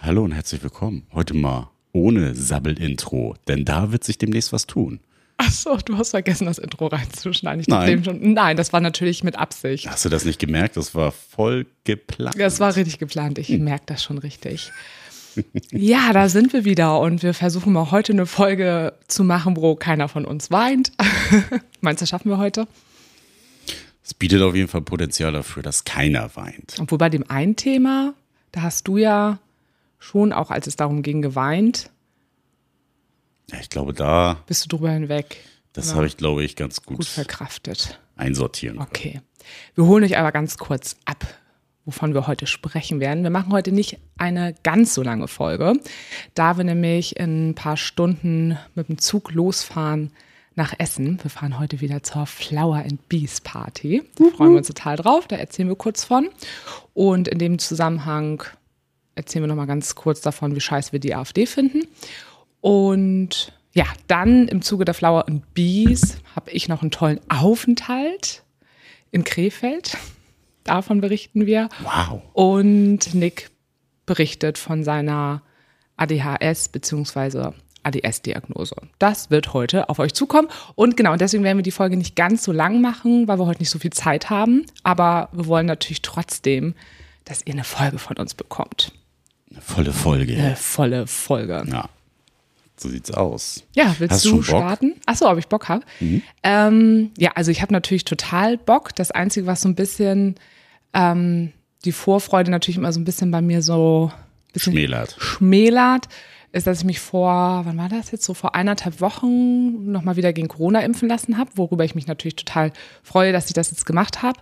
Hallo und herzlich willkommen. Heute mal ohne Sabbel-Intro, denn da wird sich demnächst was tun. Ach so, du hast vergessen, das Intro reinzuschneiden. Ich Nein. Schon, nein, das war natürlich mit Absicht. Hast du das nicht gemerkt? Das war voll geplant. Das war richtig geplant. Ich merke das schon richtig. Ja, da sind wir wieder und wir versuchen mal heute eine Folge zu machen, wo keiner von uns weint. Meinst du, das schaffen wir heute? Es bietet auf jeden Fall Potenzial dafür, dass keiner weint. Obwohl bei dem einen Thema, da hast du ja schon, auch als es darum ging, geweint. Ja, ich glaube, da, Bist du drüber hinweg? das habe ich, glaube ich, ganz gut, Gut verkraftet. einsortieren. Okay. Wir holen euch aber ganz kurz ab, wovon wir heute sprechen werden. Wir machen heute nicht eine ganz so lange Folge, da wir nämlich in ein paar Stunden mit dem Zug losfahren nach Essen. Wir fahren heute wieder zur Flower and Bees Party. Da freuen wir uns total drauf. Da erzählen wir kurz von. Und in dem Zusammenhang erzählen wir noch mal ganz kurz davon, wie scheiße wir die AfD finden. Und ja, dann im Zuge der Flower and Bees habe ich noch einen tollen Aufenthalt in Krefeld. Davon berichten wir. Wow. Und Nick berichtet von seiner ADHS bzw. ADS-Diagnose. Das wird heute auf euch zukommen. Und genau, deswegen werden wir die Folge nicht ganz so lang machen, weil wir heute nicht so viel Zeit haben. Aber wir wollen natürlich trotzdem, dass ihr eine Folge von uns bekommt. Eine volle Folge. Eine volle Folge. Ja. So sieht's aus. Ja, willst Hast du starten? Achso, ob ich Bock habe. Ähm, ja, also ich habe natürlich total Bock. Das Einzige, was so ein bisschen ähm, die Vorfreude natürlich immer so ein bisschen bei mir so Schmälert. schmälert, ist, dass ich mich vor, wann war das jetzt, so vor eineinhalb Wochen nochmal wieder gegen Corona impfen lassen habe, worüber ich mich natürlich total freue, dass ich das jetzt gemacht habe.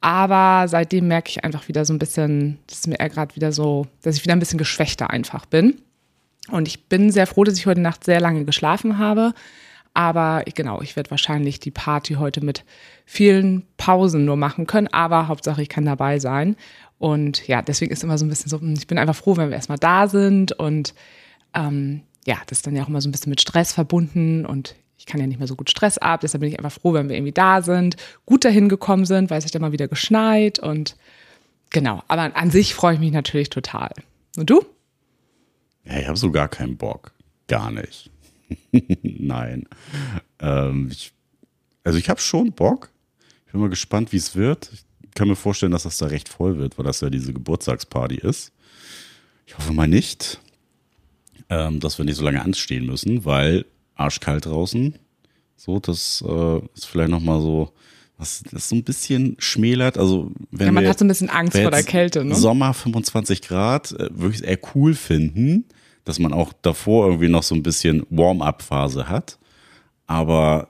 Aber seitdem merke ich einfach wieder so ein bisschen, dass mir gerade wieder so, dass ich wieder ein bisschen geschwächter einfach bin. Und ich bin sehr froh, dass ich heute Nacht sehr lange geschlafen habe. Aber genau, ich werde wahrscheinlich die Party heute mit vielen Pausen nur machen können. Aber Hauptsache, ich kann dabei sein. Und ja, deswegen ist immer so ein bisschen so, hm, ich bin einfach froh, wenn wir erstmal da sind. Und ähm, ja, das ist dann ja auch immer so ein bisschen mit Stress verbunden. Und ich kann ja nicht mehr so gut Stress ab. Deshalb bin ich einfach froh, wenn wir irgendwie da sind, gut dahin gekommen sind, weil es hat ja mal wieder geschneit. Und genau, aber an sich freue ich mich natürlich total. Und du? Ja, ich habe so gar keinen Bock. Gar nicht. Nein. Ähm, ich, also ich habe schon Bock. Ich bin mal gespannt, wie es wird. Ich kann mir vorstellen, dass das da recht voll wird, weil das ja diese Geburtstagsparty ist. Ich hoffe mal nicht, ähm, dass wir nicht so lange anstehen müssen, weil arschkalt draußen. So, das äh, ist vielleicht noch mal so, was das so ein bisschen schmälert. Also wenn Ja, man wir hat so ein bisschen Angst vor der Kälte, ne? Sommer 25 Grad äh, wirklich eher cool finden, dass man auch davor irgendwie noch so ein bisschen Warm-up-Phase hat. Aber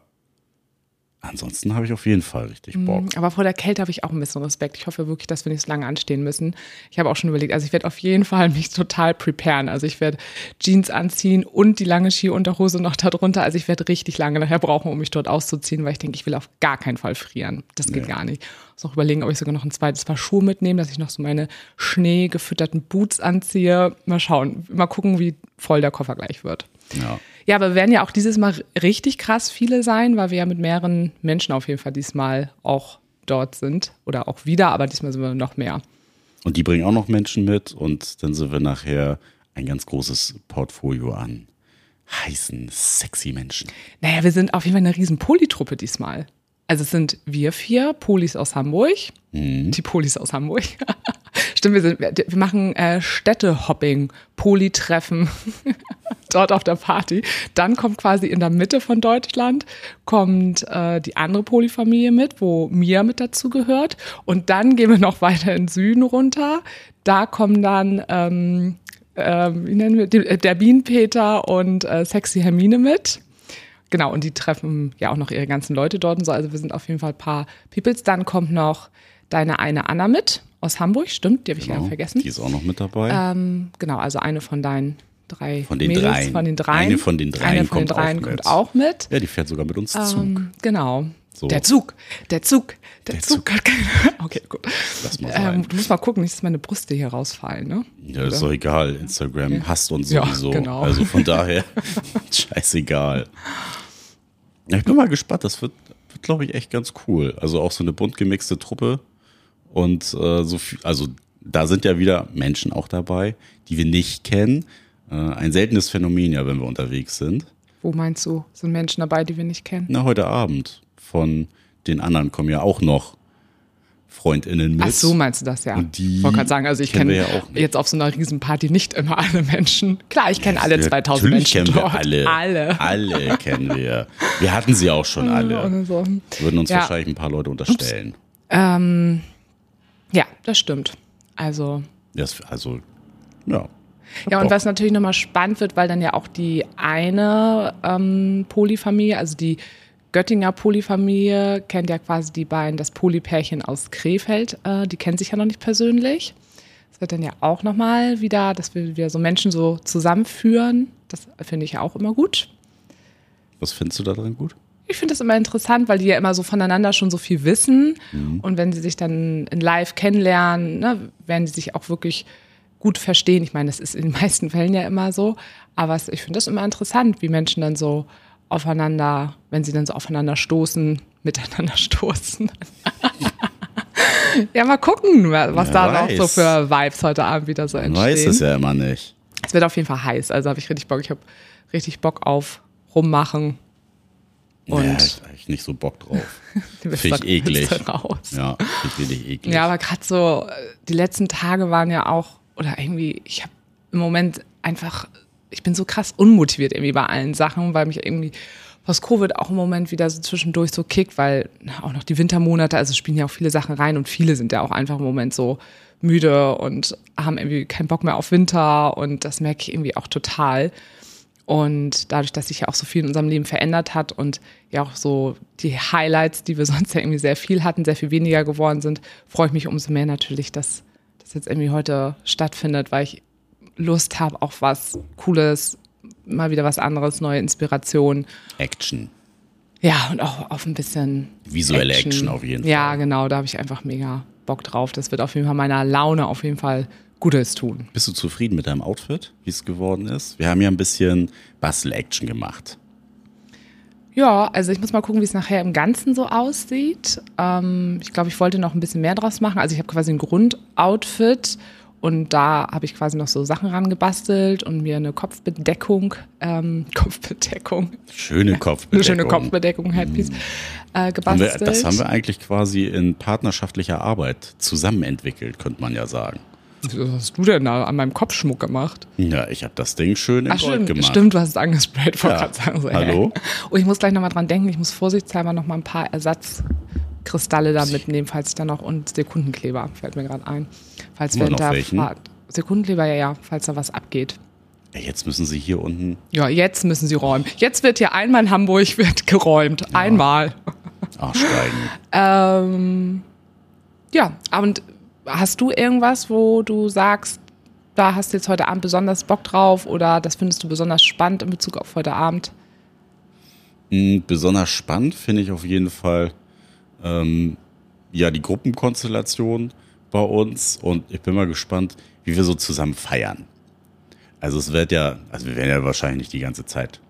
ansonsten habe ich auf jeden Fall richtig Bock. Aber vor der Kälte habe ich auch ein bisschen Respekt. Ich hoffe wirklich, dass wir nicht so lange anstehen müssen. Ich habe auch schon überlegt, also ich werde auf jeden Fall mich total preparen. Also ich werde Jeans anziehen und die lange Skiunterhose noch darunter. Also ich werde richtig lange nachher brauchen, um mich dort auszuziehen, weil ich denke, ich will auf gar keinen Fall frieren. Das geht gar nicht. Ich muss noch überlegen, ob ich sogar noch ein zweites Paar Schuhe mitnehme, dass ich noch so meine schneegefütterten Boots anziehe. Mal schauen, mal gucken, wie voll der Koffer gleich wird. Ja. Ja, aber wir werden ja auch dieses Mal richtig krass viele sein, weil wir ja mit mehreren Menschen auf jeden Fall diesmal auch dort sind. Oder auch wieder, aber diesmal sind wir noch mehr. Und die bringen auch noch Menschen mit und dann sind wir nachher ein ganz großes Portfolio an heißen, sexy Menschen. Naja, wir sind auf jeden Fall eine riesen Polytruppe diesmal. Also es sind wir vier Polis aus Hamburg. Die Polis aus Hamburg. Stimmt, wir, sind, wir machen äh, Städtehopping, Polytreffen dort auf der Party. Dann kommt quasi in der Mitte von Deutschland kommt äh, die andere Polyfamilie mit, wo Mia mit dazu gehört. Und dann gehen wir noch weiter in den Süden runter. Da kommen dann ähm, ähm, wie nennen wir, die- der Bienenpeter und äh, Sexy Hermine mit. Genau, und die treffen ja auch noch ihre ganzen Leute dort und so. Also wir sind auf jeden Fall ein paar Peoples. Dann kommt noch deine eine Anna mit aus Hamburg, stimmt, die habe ich ja Genau, vergessen. Die ist auch noch mit dabei. Ähm, genau, also eine von deinen drei Von den Mädels, dreien. von den dreien. Eine von den dreien Eine von kommt den dreien auch kommt mit. auch mit. ja, die fährt sogar mit uns Zug. Ähm, genau. So. Der Zug, der Zug, der, Der Zug, Zug. hat keine. Okay, gut. Lass mal sein. Ähm, du musst mal gucken, nicht, dass meine Brüste hier rausfallen, ne? Ja, ist doch egal. Instagram hasst uns Ja, sowieso. genau. Also von daher, scheißegal. Ja, ich bin mal gespannt. Das wird, wird, glaube ich, echt ganz cool. Also auch so eine bunt gemixte Truppe. Und äh, so viel, also da sind ja wieder Menschen auch dabei, die wir nicht kennen. Äh, ein seltenes Phänomen ja, wenn wir unterwegs sind. Wo meinst du, sind Menschen dabei, die wir nicht kennen? Na, heute Abend. Von den anderen kommen ja auch noch FreundInnen mit. Ach so, meinst du das ja? Und die ich wollte gerade sagen, also ich kenne wir ja jetzt auf so einer Riesenparty nicht immer alle Menschen. Klar, ich kenne alle 2000 Natürlich Menschen kennen wir dort. alle. Alle. Alle kennen wir. Wir hatten sie auch schon alle. Würden uns Ja. wahrscheinlich ein paar Leute unterstellen. Ähm, ja, das stimmt. Also Das, also, ja. Ja, und Doch. was natürlich nochmal spannend wird, weil dann ja auch die eine ähm, Polyfamilie, also die Göttinger Polyfamilie, kennt ja quasi die beiden, das Polypärchen aus Krefeld, äh, die kennen sich ja noch nicht persönlich. Das wird dann ja auch nochmal wieder, dass wir wieder so Menschen so zusammenführen. Das finde ich ja auch immer gut. Was findest du da drin gut? Ich finde das immer interessant, weil die ja immer so voneinander schon so viel wissen. Und wenn sie sich dann in live kennenlernen, ne, werden die sich auch wirklich gut verstehen. Ich meine, das ist in den meisten Fällen ja immer so. Aber es- ich finde das immer interessant, wie Menschen dann so aufeinander, wenn sie dann so aufeinander stoßen, miteinander stoßen. ja, mal gucken, was Wer da noch so für Vibes heute Abend wieder so entstehen. weiß es ja immer nicht. Es wird auf jeden Fall heiß. Also habe ich richtig Bock. Ich habe richtig Bock auf rummachen. Und ja, ich hab eigentlich nicht so Bock drauf. Finde ich eklig. raus. Ja, finde ich eklig. Ja, aber gerade so, die letzten Tage waren ja auch, oder irgendwie, ich habe im Moment einfach, ich bin so krass unmotiviert irgendwie bei allen Sachen, weil mich irgendwie Post-Covid auch im Moment wieder so zwischendurch so kickt, weil auch noch die Wintermonate, also spielen ja auch viele Sachen rein und viele sind ja auch einfach im Moment so müde und haben irgendwie keinen Bock mehr auf Winter und das merke ich irgendwie auch total. Und dadurch, dass sich ja auch so viel in unserem Leben verändert hat und ja auch so die Highlights, die wir sonst ja irgendwie sehr viel hatten, sehr viel weniger geworden sind, freue ich mich umso mehr natürlich, dass das jetzt irgendwie heute stattfindet, weil ich Lust habe auf was Cooles, mal wieder was anderes, neue Inspiration. Action. Ja, und auch auf ein bisschen Visuelle Action auf jeden Ja, Fall. genau, da habe ich einfach mega Bock drauf. Das wird auf jeden Fall meiner Laune auf jeden Fall Gutes tun. Bist du zufrieden mit deinem Outfit, wie es geworden ist? Wir haben ja ein bisschen Bastel-Action gemacht. Ja, also ich muss mal gucken, wie es nachher im Ganzen so aussieht. Ähm, ich glaube, ich wollte noch ein bisschen mehr draus machen. Also ich habe quasi ein Grundoutfit und da habe ich quasi noch so Sachen rangebastelt und mir eine Kopfbedeckung, ähm, Kopfbedeckung, Schöne eine Kopfbedeckung. schöne Kopfbedeckung, Headpiece, äh, Haben wir, gebastelt. das haben wir eigentlich quasi in partnerschaftlicher Arbeit zusammen entwickelt, könnte man ja sagen. Was hast du denn da an meinem Kopfschmuck gemacht? Ja, ich habe das Ding schön in Ach, Gold stimmt, gemacht. stimmt, du hast es angesprayt, wollte Ja. gerade sagen. So, Hallo? Hä? Oh, ich muss gleich nochmal dran denken, ich muss vorsichtshalber noch mal ein paar Ersatzkristalle da mitnehmen, falls ich dann noch, und Sekundenkleber, fällt mir gerade ein. Falls Immer der welchen? Fahrt. Sekundenkleber, ja, ja, falls da was abgeht. Ja, jetzt müssen sie hier unten. Ja, jetzt müssen sie räumen. Jetzt wird hier einmal in Hamburg wird geräumt. Einmal. aussteigen. Ähm, ja, und hast du irgendwas, wo du sagst, da hast du jetzt heute Abend besonders Bock drauf oder das findest du besonders spannend in Bezug auf heute Abend? Mm, Besonders spannend finde ich auf jeden Fall ähm, ja die Gruppenkonstellation bei uns und ich bin mal gespannt, wie wir so zusammen feiern. Also es wird ja, also wir werden ja wahrscheinlich nicht die ganze Zeit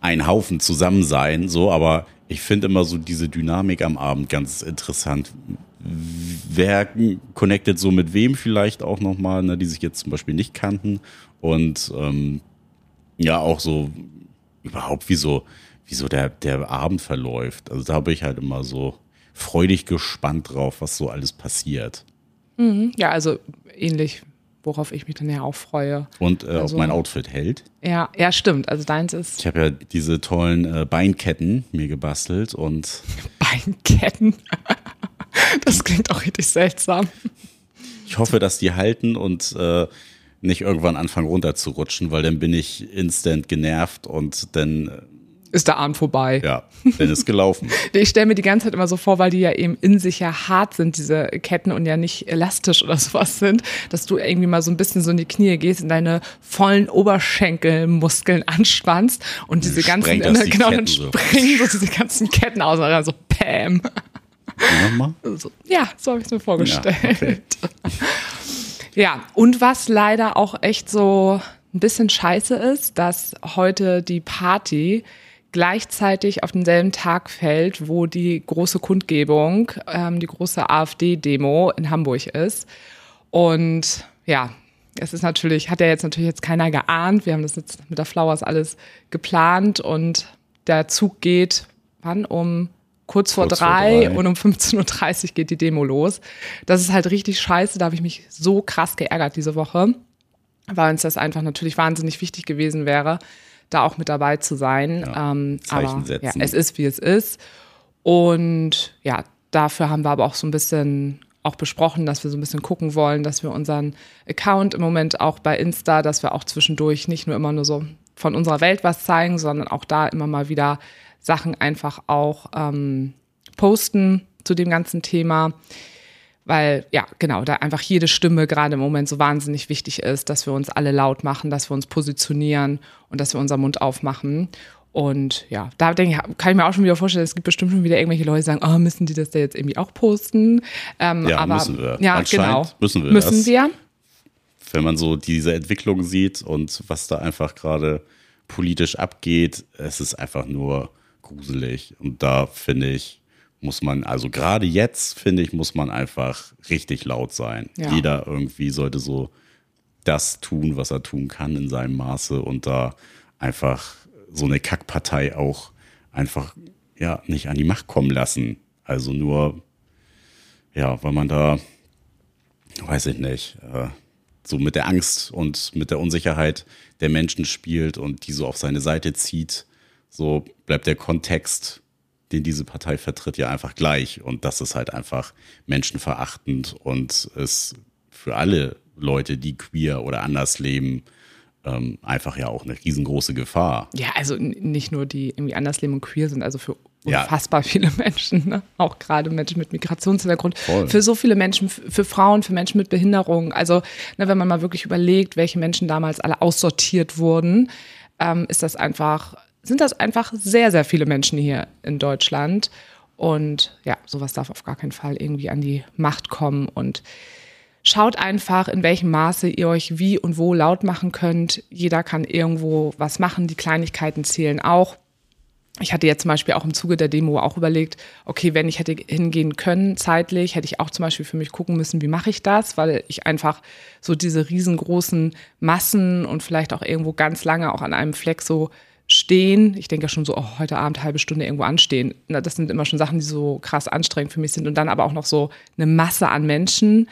ein Haufen zusammen sein, so, aber ich finde immer so diese Dynamik am Abend ganz interessant. Wer connectet so mit wem vielleicht auch nochmal, ne, die sich jetzt zum Beispiel nicht kannten und ähm, ja auch so überhaupt wie so, wie so der, der Abend verläuft. Also da bin ich halt immer so freudig gespannt drauf, was so alles passiert. Ja, also ähnlich, worauf ich mich dann ja auch freue. Und äh, Also- ob mein Outfit hält. Ja, ja, stimmt. Also deins ist Ich habe ja diese tollen äh, Beinketten mir gebastelt und Beinketten. Das klingt auch richtig seltsam. ich hoffe, dass die halten und äh, nicht irgendwann anfangen runterzurutschen, weil dann bin ich instant genervt und dann, äh, Ist der Abend vorbei. ja, dann ist gelaufen. Ich stelle mir die ganze Zeit immer so vor, weil die ja eben in sich ja hart sind, diese Ketten und ja nicht elastisch oder sowas sind, dass du irgendwie mal so ein bisschen so in die Knie gehst und deine vollen Oberschenkelmuskeln anspannst und diese ganzen, die genau, dann Ketten so. springen so diese ganzen Ketten aus und dann so Pam. Nochmal? So, ja, so habe ich es mir vorgestellt. Ja, okay. Ja, und was leider auch echt so ein bisschen scheiße ist, dass heute die Party gleichzeitig auf denselben Tag fällt, wo die große Kundgebung, ähm, die große AfD-Demo in Hamburg ist. Und ja, es ist natürlich, hat ja jetzt natürlich jetzt keiner geahnt. Wir haben das jetzt mit der Flowers alles geplant und der Zug geht wann? Um kurz vor, kurz drei, vor drei und um 15.30 Uhr geht die Demo los. Das ist halt richtig scheiße. Da habe ich mich so krass geärgert diese Woche, weil uns das einfach natürlich wahnsinnig wichtig gewesen wäre, da auch mit dabei zu sein. Ja, ähm, aber ja, es ist, wie es ist. Und ja, dafür haben wir aber auch so ein bisschen auch besprochen, dass wir so ein bisschen gucken wollen, dass wir unseren Account im Moment auch bei Insta, dass wir auch zwischendurch nicht nur immer nur so von unserer Welt was zeigen, sondern auch da immer mal wieder Sachen einfach auch ähm, posten zu dem ganzen Thema. Weil, ja, genau, da einfach jede Stimme gerade im Moment so wahnsinnig wichtig ist, dass wir uns alle laut machen, dass wir uns positionieren und dass wir unseren Mund aufmachen. Und ja, da denke ich, kann ich mir auch schon wieder vorstellen, es gibt bestimmt schon wieder irgendwelche Leute, die sagen, oh, müssen die das da jetzt irgendwie auch posten? Ähm, ja, aber, müssen wir. Ja, genau. Müssen wir. Müssen das, wir. Wenn man so diese Entwicklung sieht und was da einfach gerade politisch abgeht, es ist einfach nur gruselig. Und da finde ich, muss man, also gerade jetzt, finde ich, muss man einfach richtig laut sein. Ja. Jeder irgendwie sollte so das tun, was er tun kann in seinem Maße und da einfach so eine Kackpartei auch einfach ja nicht an die Macht kommen lassen. Also nur, ja, weil man da, weiß ich nicht, äh, so mit der Angst und mit der Unsicherheit der Menschen spielt und die so auf seine Seite zieht, so bleibt der Kontext, den diese Partei vertritt, ja einfach gleich. Und das ist halt einfach menschenverachtend und ist für alle Leute, die queer oder anders leben, ähm, einfach ja auch eine riesengroße Gefahr. Ja, also nicht nur die irgendwie anders leben und queer sind, also für unfassbar ja. viele Menschen, ne? auch gerade Menschen mit Migrationshintergrund, Voll. für so viele Menschen, für Frauen, für Menschen mit Behinderung. Also ne, wenn man mal wirklich überlegt, welche Menschen damals alle aussortiert wurden, ähm, ist das einfach, sind das einfach sehr, sehr viele Menschen hier in Deutschland. Und ja, sowas darf auf gar keinen Fall irgendwie an die Macht kommen und Schaut einfach, in welchem Maße ihr euch wie und wo laut machen könnt. Jeder kann irgendwo was machen. Die Kleinigkeiten zählen auch. Ich hatte jetzt zum Beispiel auch im Zuge der Demo auch überlegt, okay, wenn ich hätte hingehen können zeitlich, hätte ich auch zum Beispiel für mich gucken müssen, wie mache ich das, weil ich einfach so diese riesengroßen Massen und vielleicht auch irgendwo ganz lange auch an einem Fleck so stehen. Ich denke ja schon so, oh, heute Abend halbe Stunde irgendwo anstehen. Das sind immer schon Sachen, die so krass anstrengend für mich sind. Und dann aber auch noch so eine Masse an Menschen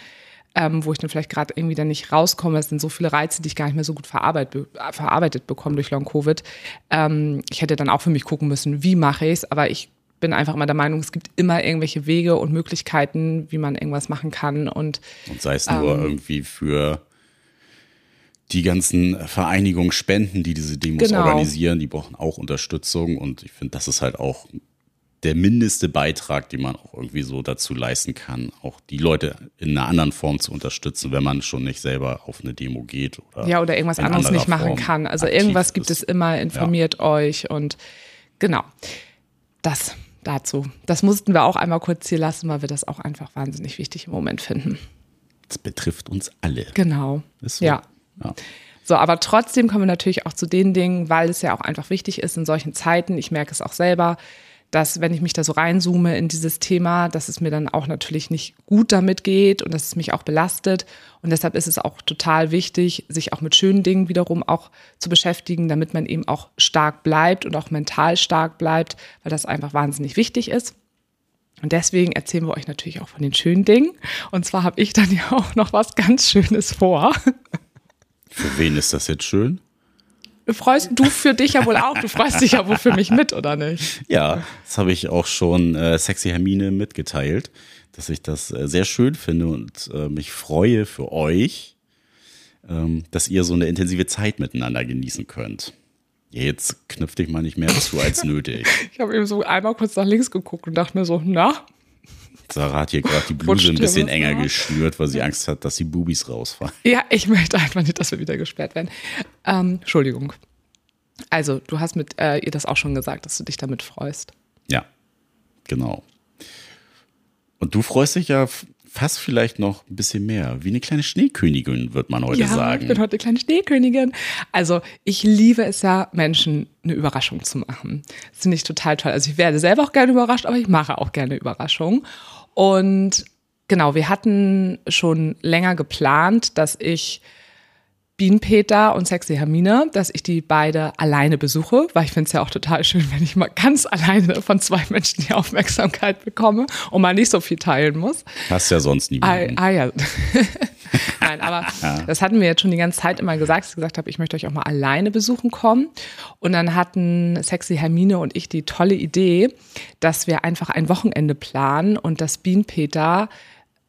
ähm, wo ich dann vielleicht gerade irgendwie dann nicht rauskomme. Es sind so viele Reize, die ich gar nicht mehr so gut verarbeitet, verarbeitet bekomme durch Long-Covid. Ähm, ich hätte dann auch für mich gucken müssen, wie mache ich es, aber ich bin einfach immer der Meinung, es gibt immer irgendwelche Wege und Möglichkeiten, wie man irgendwas machen kann. Und, und sei es nur ähm, irgendwie für die ganzen Vereinigungen Spenden, die diese Demos genau. organisieren, die brauchen auch Unterstützung. Und ich finde, das ist halt auch der mindeste Beitrag, den man auch irgendwie so dazu leisten kann, auch die Leute in einer anderen Form zu unterstützen, wenn man schon nicht selber auf eine Demo geht oder ja oder irgendwas anderes nicht machen Form kann. Also irgendwas gibt ist. es immer. Informiert ja. euch und genau das dazu. Das mussten wir auch einmal kurz hier lassen, weil wir das auch einfach wahnsinnig wichtig im Moment finden. Das betrifft uns alle. Genau. So. Ja. Ja. So, aber trotzdem kommen wir natürlich auch zu den Dingen, weil es ja auch einfach wichtig ist in solchen Zeiten. Ich merke es auch selber dass wenn ich mich da so reinzoome in dieses Thema, dass es mir dann auch natürlich nicht gut damit geht und dass es mich auch belastet. Und deshalb ist es auch total wichtig, sich auch mit schönen Dingen wiederum auch zu beschäftigen, damit man eben auch stark bleibt und auch mental stark bleibt, weil das einfach wahnsinnig wichtig ist. Und deswegen erzählen wir euch natürlich auch von den schönen Dingen. Und zwar habe ich dann ja auch noch was ganz Schönes vor. Für wen ist das jetzt schön? freust du für dich ja wohl auch. Du freust dich ja wohl für mich mit, oder nicht? Ja, das habe ich auch schon äh, Sexy Hermine mitgeteilt, dass ich das äh, sehr schön finde und äh, mich freue für euch, ähm, dass ihr so eine intensive Zeit miteinander genießen könnt. Jetzt knüpft dich mal nicht mehr zu als nötig. ich habe eben so einmal kurz nach links geguckt und dachte mir so, na, Sarah hat hier gerade die Bluse ein bisschen enger nach. geschnürt, weil sie Angst hat, dass die Bubis rausfallen. Ja, ich möchte einfach nicht, dass wir wieder gesperrt werden. Ähm, Entschuldigung. Also, du hast mit äh, ihr das auch schon gesagt, dass du dich damit freust. Ja, genau. Und du freust dich ja fast vielleicht noch ein bisschen mehr. Wie eine kleine Schneekönigin, wird man heute ja, sagen. ich bin heute eine kleine Schneekönigin. Also ich liebe es ja, Menschen eine Überraschung zu machen. Das finde ich total toll. Also ich werde selber auch gerne überrascht, aber ich mache auch gerne Überraschungen. Und genau, wir hatten schon länger geplant, dass ich Bienenpeter und Sexy Hermine, dass ich die beide alleine besuche, weil ich finde es ja auch total schön, wenn ich mal ganz alleine von zwei Menschen die Aufmerksamkeit bekomme und mal nicht so viel teilen muss. Hast ja sonst niemanden. Ah, ah ja. Nein, aber das hatten wir jetzt schon die ganze Zeit immer gesagt, dass ich gesagt habe, ich möchte euch auch mal alleine besuchen kommen. Und dann hatten Sexy Hermine und ich die tolle Idee, dass wir einfach ein Wochenende planen und dass Bienenpeter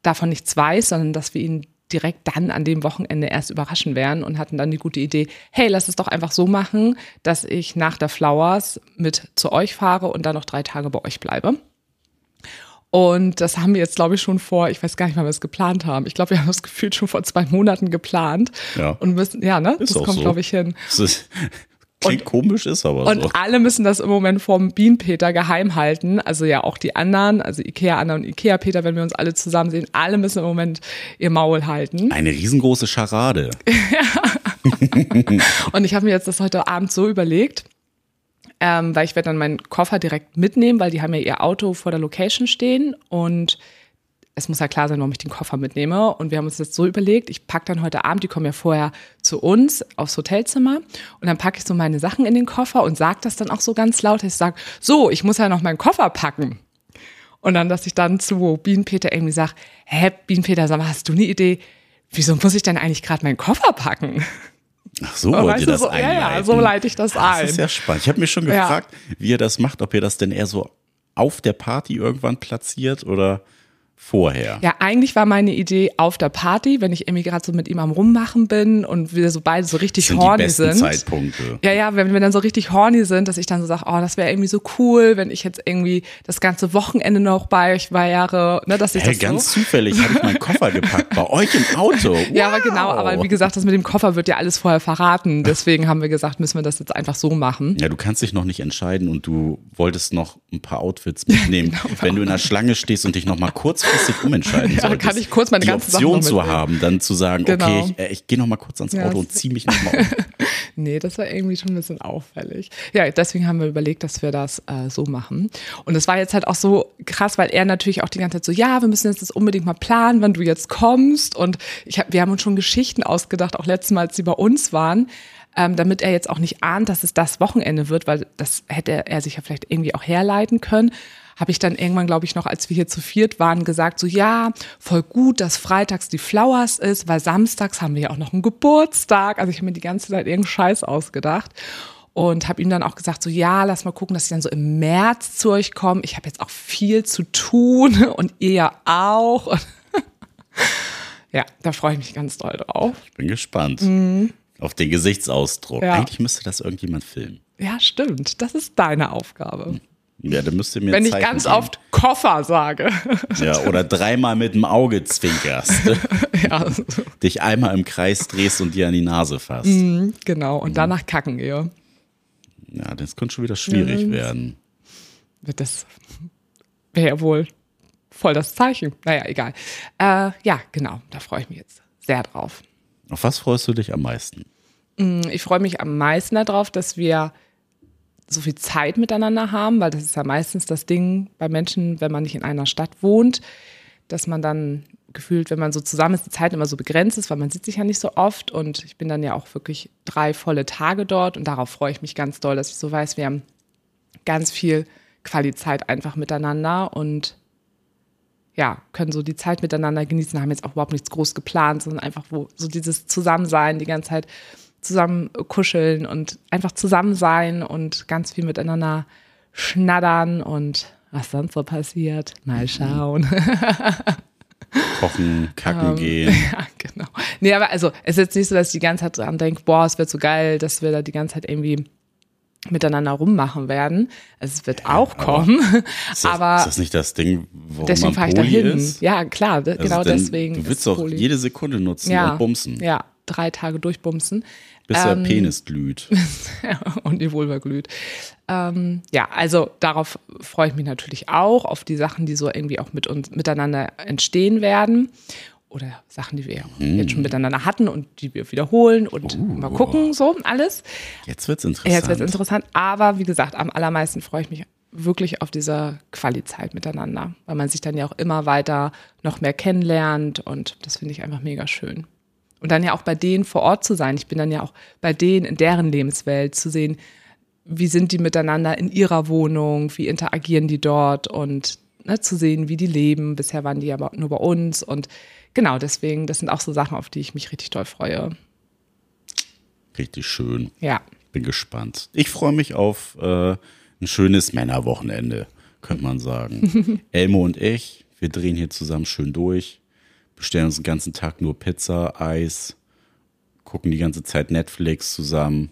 davon nichts weiß, sondern dass wir ihn direkt dann an dem Wochenende erst überraschen werden und hatten dann die gute Idee, hey, lass es doch einfach so machen, dass ich nach der Flowers mit zu euch fahre und dann noch drei Tage bei euch bleibe. Und das haben wir jetzt, glaube ich, schon vor, ich weiß gar nicht, wann wir es geplant haben. Ich glaube, wir haben das gefühlt schon vor zwei Monaten geplant. Ja. Und müssen, ja, ne? Ist das kommt, so. glaube ich, hin. Das ist, klingt komisch, ist aber Und so. alle müssen das im Moment vom Bienenpeter geheim halten. Also ja, auch die anderen, also Ikea Anna und Ikea Peter, wenn wir uns alle zusammen sehen, alle müssen im Moment ihr Maul halten. Eine riesengroße Scharade. Und ich habe mir jetzt das heute Abend so überlegt, ähm, weil ich werde dann meinen Koffer direkt mitnehmen, weil die haben ja ihr Auto vor der Location stehen und es muss ja klar sein, warum ich den Koffer mitnehme. Und wir haben uns jetzt so überlegt, ich packe dann heute Abend, die kommen ja vorher zu uns aufs Hotelzimmer und dann packe ich so meine Sachen in den Koffer und sage das dann auch so ganz laut, ich sage, so, ich muss ja noch meinen Koffer packen. Und dann, dass ich dann zu Bienenpeter irgendwie sage, hä, Bienenpeter, sag mal, hast du eine Idee, wieso muss ich denn eigentlich gerade meinen Koffer packen? Ach so, wollt weißt ihr das so- ja, ja, einleiten? so leite ich das ein. Das ist ja spannend. Ich habe mich schon Ja. gefragt, wie ihr das macht, ob ihr das denn eher so auf der Party irgendwann platziert oder vorher. Ja, eigentlich war meine Idee auf der Party, wenn ich irgendwie gerade so mit ihm am Rummachen bin und wir so beide so richtig das sind die horny besten sind. Zeitpunkte. Ja, ja, wenn wir dann so richtig horny sind, dass ich dann so sage, oh, das wäre irgendwie so cool, wenn ich jetzt irgendwie das ganze Wochenende noch bei euch wäre, ne, dass ich Hey, das ganz so. zufällig habe ich meinen Koffer gepackt bei euch im Auto. Ja, aber genau, aber wie gesagt, das mit dem Koffer wird ja alles vorher verraten. Deswegen haben wir gesagt, müssen wir das jetzt einfach so machen. Ja, du kannst dich noch nicht entscheiden und du wolltest noch ein paar Outfits mitnehmen. Wenn du in der Schlange stehst und dich noch mal kurzfristig umentscheiden Ja, solltest, kann ich kurz meine die Sachen Option zu haben, dann zu sagen, Genau. okay, ich, äh, ich gehe noch mal kurz ans Ja, Auto und ziehe mich noch mal um. Nee, das war irgendwie schon ein bisschen auffällig. Ja, deswegen haben wir überlegt, dass wir das äh, so machen. Und es war jetzt halt auch so krass, weil er natürlich auch die ganze Zeit so, ja, wir müssen jetzt das unbedingt mal planen, wann du jetzt kommst. Und ich hab, wir haben uns schon Geschichten ausgedacht, auch letztes Mal, als sie bei uns waren, ähm, damit er jetzt auch nicht ahnt, dass es das Wochenende wird, weil das hätte er sich ja vielleicht irgendwie auch herleiten können habe ich dann irgendwann, glaube ich, noch, als wir hier zu viert waren, gesagt, so ja, voll gut, dass freitags die Flowers ist, weil samstags haben wir ja auch noch einen Geburtstag. Also ich habe mir die ganze Zeit irgendeinen Scheiß ausgedacht und habe ihm dann auch gesagt, so ja, lass mal gucken, dass ich dann so im März zu euch komme. Ich habe jetzt auch viel zu tun und ihr ja auch. Ja, da freue ich mich ganz doll drauf. Ich bin gespannt auf den Gesichtsausdruck. Mhm. Ja. Eigentlich müsste das irgendjemand filmen. Ja, stimmt. Das ist deine Aufgabe. Ja, dann müsst ihr mir Wenn ich Zeichen ganz geben. oft Koffer sage. Ja, oder dreimal mit dem Auge zwinkerst. ja, dich einmal im Kreis drehst und dir an die Nase fasst. genau. Und danach kacken ihr. Ja, das könnte schon wieder schwierig Ja. werden. wird das wäre ja wohl voll das Zeichen. Naja, egal. Äh, ja, genau, da freue ich mich jetzt sehr drauf. Auf was freust du dich am meisten? Ich freue mich am meisten darauf, dass wir so viel Zeit miteinander haben, weil das ist ja meistens das Ding bei Menschen, wenn man nicht in einer Stadt wohnt, dass man dann gefühlt, wenn man so zusammen ist, die Zeit immer so begrenzt ist, weil man sieht sich ja nicht so oft und ich bin dann ja auch wirklich drei volle Tage dort und darauf freue ich mich ganz doll, dass ich so weiß, wir haben ganz viel Qualität einfach miteinander und ja, können so die Zeit miteinander genießen, haben jetzt auch überhaupt nichts groß geplant, sondern einfach wo so dieses Zusammensein, die ganze Zeit zusammen kuscheln und einfach zusammen sein und ganz viel miteinander schnattern und was sonst so passiert, mal schauen. Kochen, kacken gehen. ja, genau. Nee, aber also es ist jetzt nicht so, dass ich die ganze Zeit dran denke, boah, es wird so geil, dass wir da die ganze Zeit irgendwie miteinander rummachen werden. Also es wird auch kommen, Ist das, aber ist das nicht das Ding, warum deswegen man fahre ich Poli dahin. ist? Ja, klar, Also genau deswegen. Du willst doch Poli. jede Sekunde nutzen ja, und bumsen. Ja, drei Tage durchbumsen. Bis der Penis glüht. und die Vulva glüht. Ähm, ja, also darauf freue ich mich natürlich auch, auf die Sachen, die so irgendwie auch mit uns miteinander entstehen werden. Oder Sachen, die wir Hm. jetzt schon miteinander hatten und die wir wiederholen und mal gucken, so alles. Jetzt wird's interessant. Jetzt wird es interessant. Aber wie gesagt, am allermeisten freue ich mich wirklich auf diese Quali-Zeit miteinander, weil man sich dann ja auch immer weiter noch mehr kennenlernt und das finde ich einfach mega schön. Und dann ja auch bei denen vor Ort zu sein. Ich bin dann ja auch bei denen in deren Lebenswelt zu sehen, wie sind die miteinander in ihrer Wohnung, wie interagieren die dort und ne, zu sehen, wie die leben. Bisher waren die aber nur bei uns und genau deswegen, das sind auch so Sachen, auf die ich mich richtig doll freue. Richtig schön. Ja. Bin gespannt. Ich freue mich auf äh, ein schönes Männerwochenende, könnte man sagen. Elmo und ich, wir drehen hier zusammen schön durch, bestellen uns den ganzen Tag nur Pizza, Eis, gucken die ganze Zeit Netflix zusammen.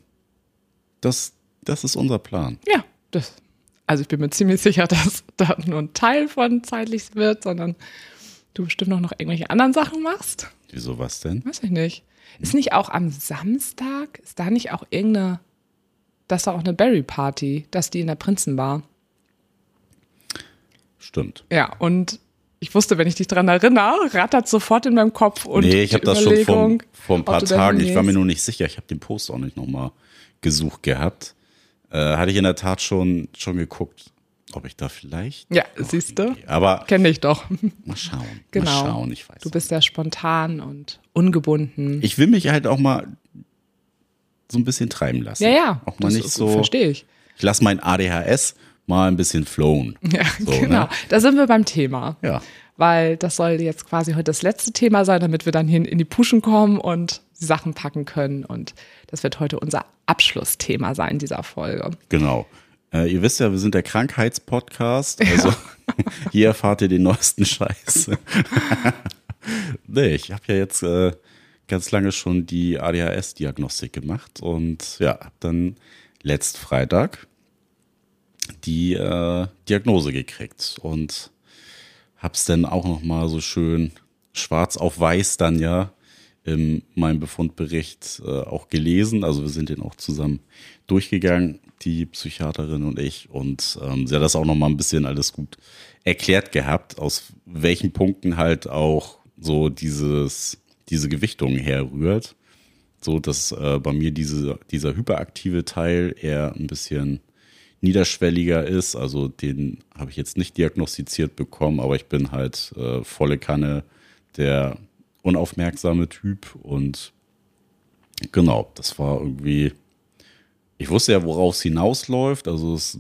Das, das ist unser Plan. Ja, das. Also ich bin mir ziemlich sicher, dass da nur ein Teil von zeitlich wird, sondern du bestimmt auch noch irgendwelche anderen Sachen machst. Wieso was denn? Weiß ich nicht. Ist nicht auch am Samstag, ist da nicht auch irgendeine, das doch auch eine Berry-Party, dass die in der Prinzenbar. Stimmt. Ja, und ich wusste, wenn ich dich dran erinnere, rattert sofort in meinem Kopf und nee, ich habe das schon vor, vor ein paar Tagen, ich war mir nur nicht sicher, ich habe den Post auch nicht nochmal gesucht gehabt. Äh, hatte ich in der Tat schon, schon geguckt, ob ich da vielleicht. Ja, siehst du? Aber Kenne ich doch. mal schauen. Genau. Mal schauen, ich weiß. Du bist ja spontan und ungebunden. ich will mich halt auch mal so ein bisschen treiben lassen. ja, ja. Auch mal das nicht so. Verstehe ich. Ich lasse mein ADHS mal ein bisschen flown. Ja, So, genau. ne? Da sind wir beim Thema. Ja. Weil das soll jetzt quasi heute das letzte Thema sein, damit wir dann hier in die Puschen kommen und die Sachen packen können. Und das wird heute unser Abschlussthema sein dieser Folge. Genau. Äh, ihr wisst ja, wir sind der Krankheitspodcast. Also hier erfahrt ihr den neuesten Scheiß. nee, ich habe ja jetzt äh, ganz lange schon die ADHS-Diagnostik gemacht und ja, dann letzt Freitag die äh, Diagnose gekriegt und hab's dann auch noch mal so schön schwarz auf weiß dann ja in meinem Befundbericht äh, auch gelesen. Also wir sind den auch zusammen durchgegangen, die Psychiaterin und ich. Und ähm, sie hat das auch noch mal ein bisschen alles gut erklärt gehabt, aus welchen Punkten halt auch so dieses, diese Gewichtung herrührt. So, dass äh, bei mir diese, dieser hyperaktive Teil eher ein bisschen niederschwelliger ist. Also den habe ich jetzt nicht diagnostiziert bekommen, aber ich bin halt äh, volle Kanne der unaufmerksame Typ und genau, das war irgendwie. Ich wusste ja, worauf es hinausläuft. Also es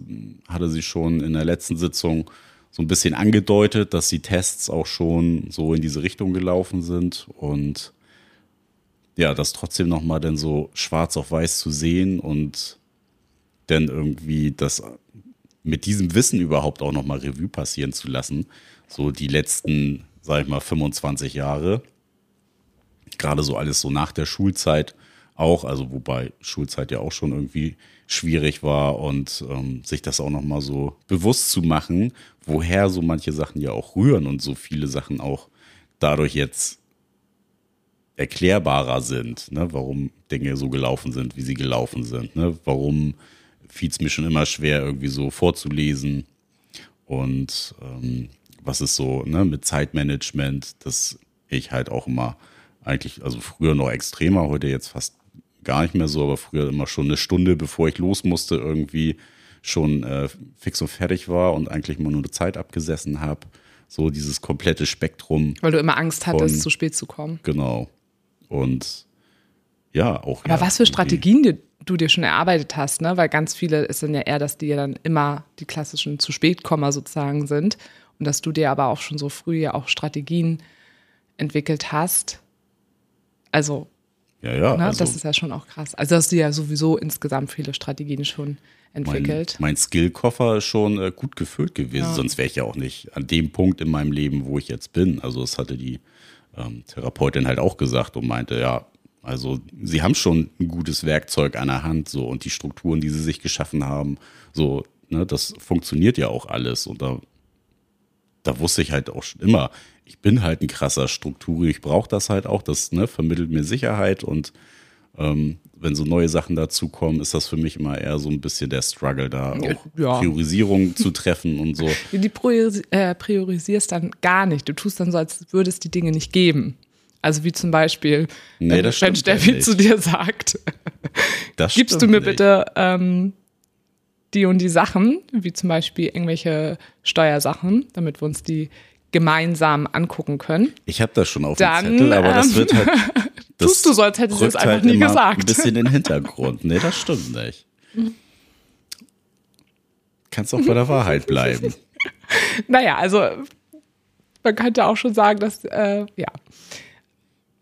hatte sie schon in der letzten Sitzung so ein bisschen angedeutet, dass die Tests auch schon so in diese Richtung gelaufen sind und ja, das trotzdem nochmal dann so schwarz auf weiß zu sehen und dann irgendwie das mit diesem Wissen überhaupt auch nochmal Revue passieren zu lassen. So die letzten, sag ich mal, 25 Jahre. Gerade so alles so nach der Schulzeit auch, also wobei Schulzeit ja auch schon irgendwie schwierig war und ähm, sich das auch nochmal so bewusst zu machen, woher so manche Sachen ja auch rühren und so viele Sachen auch dadurch jetzt erklärbarer sind, ne? warum Dinge so gelaufen sind, wie sie gelaufen sind, ne? warum fiel es mir schon immer schwer, irgendwie so vorzulesen und ähm, was ist so ne, mit Zeitmanagement, dass ich halt auch immer eigentlich, also früher noch extremer, heute jetzt fast gar nicht mehr so, aber früher immer schon eine Stunde, bevor ich los musste, irgendwie schon äh, fix und fertig war und eigentlich immer nur eine Zeit abgesessen habe. So dieses komplette Spektrum, Weil du immer Angst hattest, Von- zu spät zu kommen. genau. Und ja, auch. Aber ja, was für Strategien die, du dir schon erarbeitet hast, ne? Weil ganz viele ist dann ja eher, dass die ja dann immer die klassischen zu spät Komma sozusagen sind. Und dass du dir aber auch schon so früh ja auch Strategien entwickelt hast. Also, Ja, ja. ne, also das ist ja schon auch krass. Also hast du ja sowieso insgesamt viele Strategien schon mein, entwickelt. mein Skillkoffer ist schon äh, gut gefüllt gewesen. Sonst wäre ich ja auch nicht an dem Punkt in meinem Leben, wo ich jetzt bin. Also das hatte die ähm, Therapeutin halt auch gesagt und meinte, ja, also sie haben schon ein gutes Werkzeug an der Hand so und die Strukturen, die sie sich geschaffen haben, so, ne, das funktioniert ja auch alles. Und da, da wusste ich halt auch schon immer, ich bin halt ein krasser Struktur, ich brauche das halt auch, das ne, vermittelt mir Sicherheit und Ähm, wenn so neue Sachen dazukommen, ist das für mich immer eher so ein bisschen der Struggle, da auch Ja. Priorisierung zu treffen und so. Die äh, priorisierst dann gar nicht. Du tust dann so, als würde es die Dinge nicht geben. Also wie zum Beispiel, Nee, wenn, wenn ja Steffi zu dir sagt, Das gibst du mir nicht. bitte ähm, die und die Sachen, wie zum Beispiel irgendwelche Steuersachen, damit wir uns die gemeinsam angucken können. Ich habe das schon auf Dann, dem Zettel, aber das ähm, wird halt. Das Tust du so, als hättest du es einfach halt nie gesagt. Ein bisschen in den Hintergrund. Nee, das stimmt nicht. Kannst auch bei der Wahrheit bleiben. Naja, also man könnte auch schon sagen, dass, äh, ja.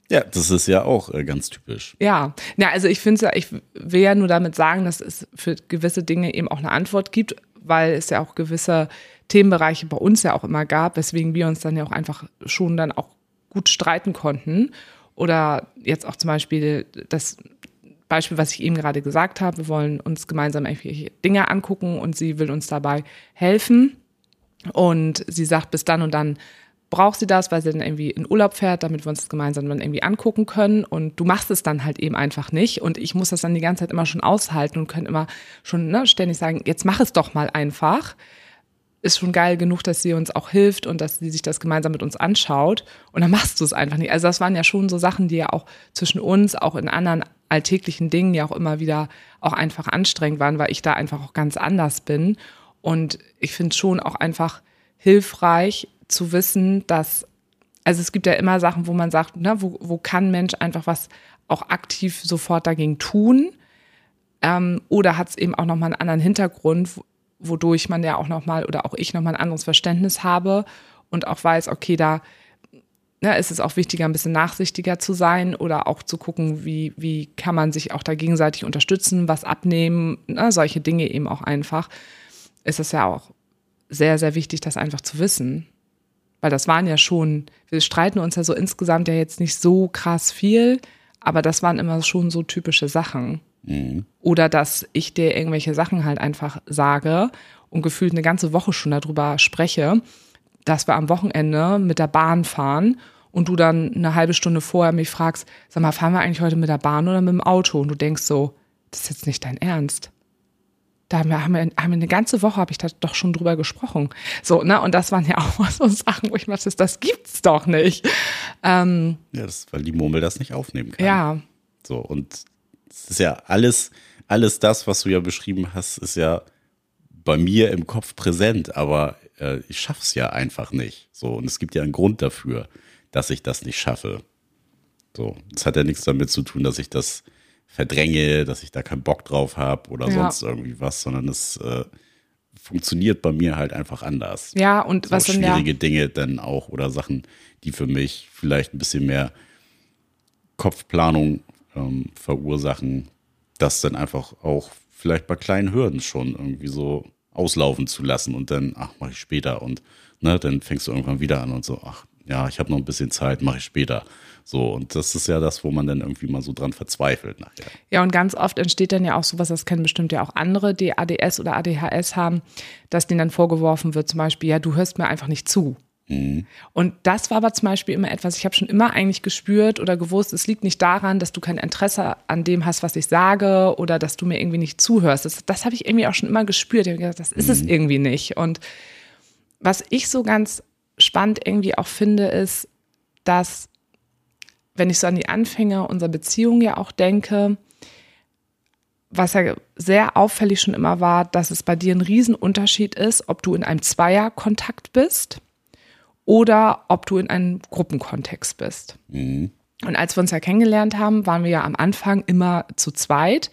Ja, das ist ja auch äh, ganz typisch. Ja, ja, also ich finde ja, ich will ja nur damit sagen, dass es für gewisse Dinge eben auch eine Antwort gibt, weil es ja auch gewisse Themenbereiche bei uns ja auch immer gab, weswegen wir uns dann ja auch einfach schon dann auch gut streiten konnten. Oder jetzt auch zum Beispiel das Beispiel, was ich eben gerade gesagt habe, wir wollen uns gemeinsam irgendwelche Dinge angucken und sie will uns dabei helfen. Und sie sagt, bis dann und dann braucht sie das, weil sie dann irgendwie in Urlaub fährt, damit wir uns das gemeinsam dann irgendwie angucken können. Und du machst es dann halt eben einfach nicht. Und ich muss das dann die ganze Zeit immer schon aushalten und kann immer schon ne, ständig sagen, jetzt mach es doch mal einfach. Ist schon geil genug, dass sie uns auch hilft und dass sie sich das gemeinsam mit uns anschaut. Und dann machst du es einfach nicht. Also das waren ja schon so Sachen, die ja auch zwischen uns, auch in anderen alltäglichen Dingen ja auch immer wieder auch einfach anstrengend waren, weil ich da einfach auch ganz anders bin. Und ich finde schon auch einfach hilfreich zu wissen, dass, also es gibt ja immer Sachen, wo man sagt, ne, wo, wo kann Mensch einfach was auch aktiv sofort dagegen tun? Ähm, oder hat es eben auch nochmal einen anderen Hintergrund, wo- wodurch man ja auch nochmal oder auch ich nochmal ein anderes Verständnis habe und auch weiß, okay, da ne, ist es auch wichtiger, ein bisschen nachsichtiger zu sein oder auch zu gucken, wie, wie kann man sich auch da gegenseitig unterstützen, was abnehmen, ne, solche Dinge eben auch einfach. Ist es ja auch sehr, sehr wichtig, das einfach zu wissen. Weil das waren ja schon, wir streiten uns ja so insgesamt ja jetzt nicht so krass viel, aber das waren immer schon so typische Sachen. Oder dass ich dir irgendwelche Sachen halt einfach sage und gefühlt eine ganze Woche schon darüber spreche, dass wir am Wochenende mit der Bahn fahren und du dann eine halbe Stunde vorher mich fragst, sag mal, fahren wir eigentlich heute mit der Bahn oder mit dem Auto? Und du denkst so, das ist jetzt nicht dein Ernst. Da haben wir, haben wir, eine ganze Woche, habe ich da doch schon drüber gesprochen. So, ne? Und das waren ja auch so Sachen, wo ich mir dachte, das gibt's doch nicht. Ähm, Ja, das, weil die Murmel das nicht aufnehmen kann. ja, So, und es ist ja alles, alles das, was du ja beschrieben hast, ist ja bei mir im Kopf präsent, aber äh, ich schaff's ja einfach nicht. So, und es gibt ja einen Grund dafür, dass ich das nicht schaffe. So, das hat ja nichts damit zu tun, dass ich das verdränge, dass ich da keinen Bock drauf habe oder Ja. sonst irgendwie was, sondern es äh, funktioniert bei mir halt einfach anders. ja, und so was ja. schwierige Dinge dann auch oder Sachen, die für mich vielleicht ein bisschen mehr Kopfplanung ähm, verursachen, das dann einfach auch vielleicht bei kleinen Hürden schon irgendwie so auslaufen zu lassen und dann, ach, mache ich später und ne, dann fängst du irgendwann wieder an und so, ach, ja, ich habe noch ein bisschen Zeit, mache ich später. So, und das ist ja das, wo man dann irgendwie mal so dran verzweifelt nachher. Ja, und ganz oft entsteht dann ja auch sowas, das kennen bestimmt ja auch andere, die ADS oder ADHS haben, dass denen dann vorgeworfen wird, zum Beispiel, ja, du hörst mir einfach nicht zu. Und das war aber zum Beispiel immer etwas, ich habe schon immer eigentlich gespürt oder gewusst, es liegt nicht daran, dass du kein Interesse an dem hast, was ich sage oder dass du mir irgendwie nicht zuhörst. Das, das habe ich irgendwie auch schon immer gespürt. Ich habe gedacht, das ist es irgendwie nicht. Und was ich so ganz spannend irgendwie auch finde, ist, dass, wenn ich so an die Anfänge unserer Beziehung ja auch denke, was ja sehr auffällig schon immer war, dass es bei dir ein Riesenunterschied ist, ob du in einem Zweierkontakt bist oder ob du in einem Gruppenkontext bist. Und als wir uns ja kennengelernt haben, waren wir ja am Anfang immer zu zweit.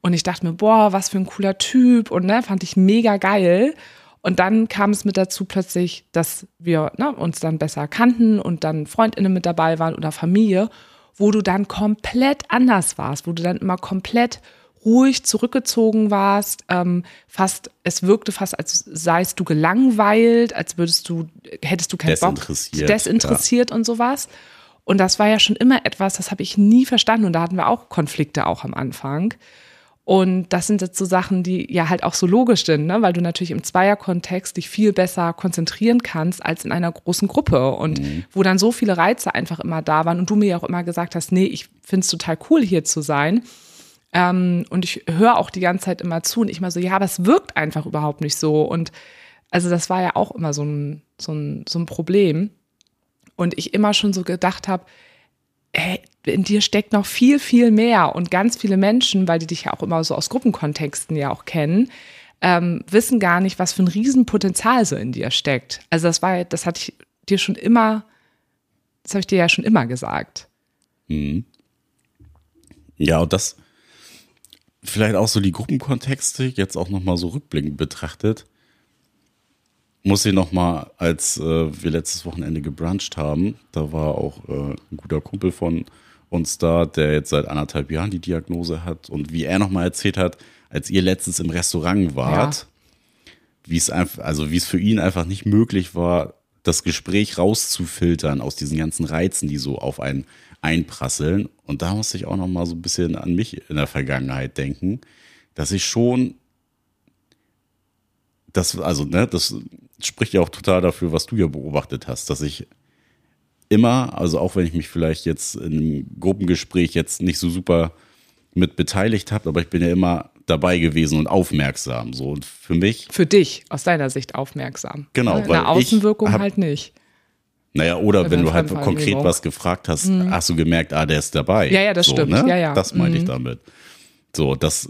Und ich dachte mir, boah, was für ein cooler Typ. Und ne, fand ich mega geil. Und dann kam es mit dazu plötzlich, dass wir ne, uns dann besser kannten und dann FreundInnen mit dabei waren oder Familie, wo du dann komplett anders warst, wo du dann immer komplett ruhig zurückgezogen warst, ähm, fast, es wirkte fast, als seist du gelangweilt, als würdest du, hättest du keinen Desinteressiert, Bock, desinteressiert und sowas. Und das war ja schon immer etwas, das habe ich nie verstanden und da hatten wir auch Konflikte auch am Anfang. Und das sind jetzt so Sachen, die ja halt auch so logisch sind, ne? weil du natürlich im Zweierkontext dich viel besser konzentrieren kannst als in einer großen Gruppe. Und mhm. wo dann so viele Reize einfach immer da waren und du mir ja auch immer gesagt hast, nee, ich finde es total cool, hier zu sein. Ähm, und ich höre auch die ganze Zeit immer zu und ich mal so, ja, aber es wirkt einfach überhaupt nicht so. Und also das war ja auch immer so ein, so ein, so ein Problem. Und ich immer schon so gedacht habe, ey, in dir steckt noch viel, viel mehr. Und ganz viele Menschen, weil die dich ja auch immer so aus Gruppenkontexten ja auch kennen, ähm, wissen gar nicht, was für ein Riesenpotenzial so in dir steckt. Also das war, das hatte ich dir schon immer, das habe ich dir ja schon immer gesagt. Mhm. Ja, und das vielleicht auch so die Gruppenkontexte jetzt auch nochmal so rückblickend betrachtet muss ich noch mal, als äh, wir letztes Wochenende gebruncht haben, da war auch äh, ein guter Kumpel von uns da, der jetzt seit anderthalb Jahren die Diagnose hat und wie er noch mal erzählt hat, als ihr letztens im Restaurant wart, ja. wie es einfach, also wie es für ihn einfach nicht möglich war, das Gespräch rauszufiltern aus diesen ganzen Reizen, die so auf einen einprasseln. Und da musste ich auch noch mal so ein bisschen an mich in der Vergangenheit denken, dass ich schon das, also, ne, das spricht ja auch total dafür, was du ja beobachtet hast, dass ich immer, also auch wenn ich mich vielleicht jetzt in einem Gruppengespräch jetzt nicht so super mit beteiligt habe, aber ich bin ja immer dabei gewesen und aufmerksam. So und für mich. Für dich, aus deiner Sicht aufmerksam. Genau. In der Außenwirkung hab, halt nicht. Naja, oder wenn du halt konkret was gefragt hast, mhm. hast du gemerkt, ah, der ist dabei. Ja, ja, das so, stimmt. Ne? Ja, ja. Das meinte mhm. ich damit. So, das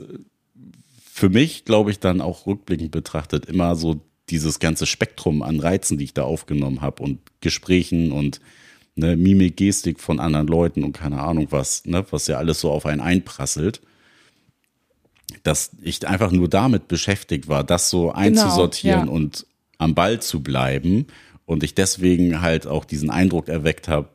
für mich, glaube ich, dann auch rückblickend betrachtet immer so dieses ganze Spektrum an Reizen, die ich da aufgenommen habe und Gesprächen und ne, Mimik, Gestik von anderen Leuten und keine Ahnung was, ne, was ja alles so auf einen einprasselt, dass ich einfach nur damit beschäftigt war, das so genau, einzusortieren genau, ja. und am Ball zu bleiben und ich deswegen halt auch diesen Eindruck erweckt habe,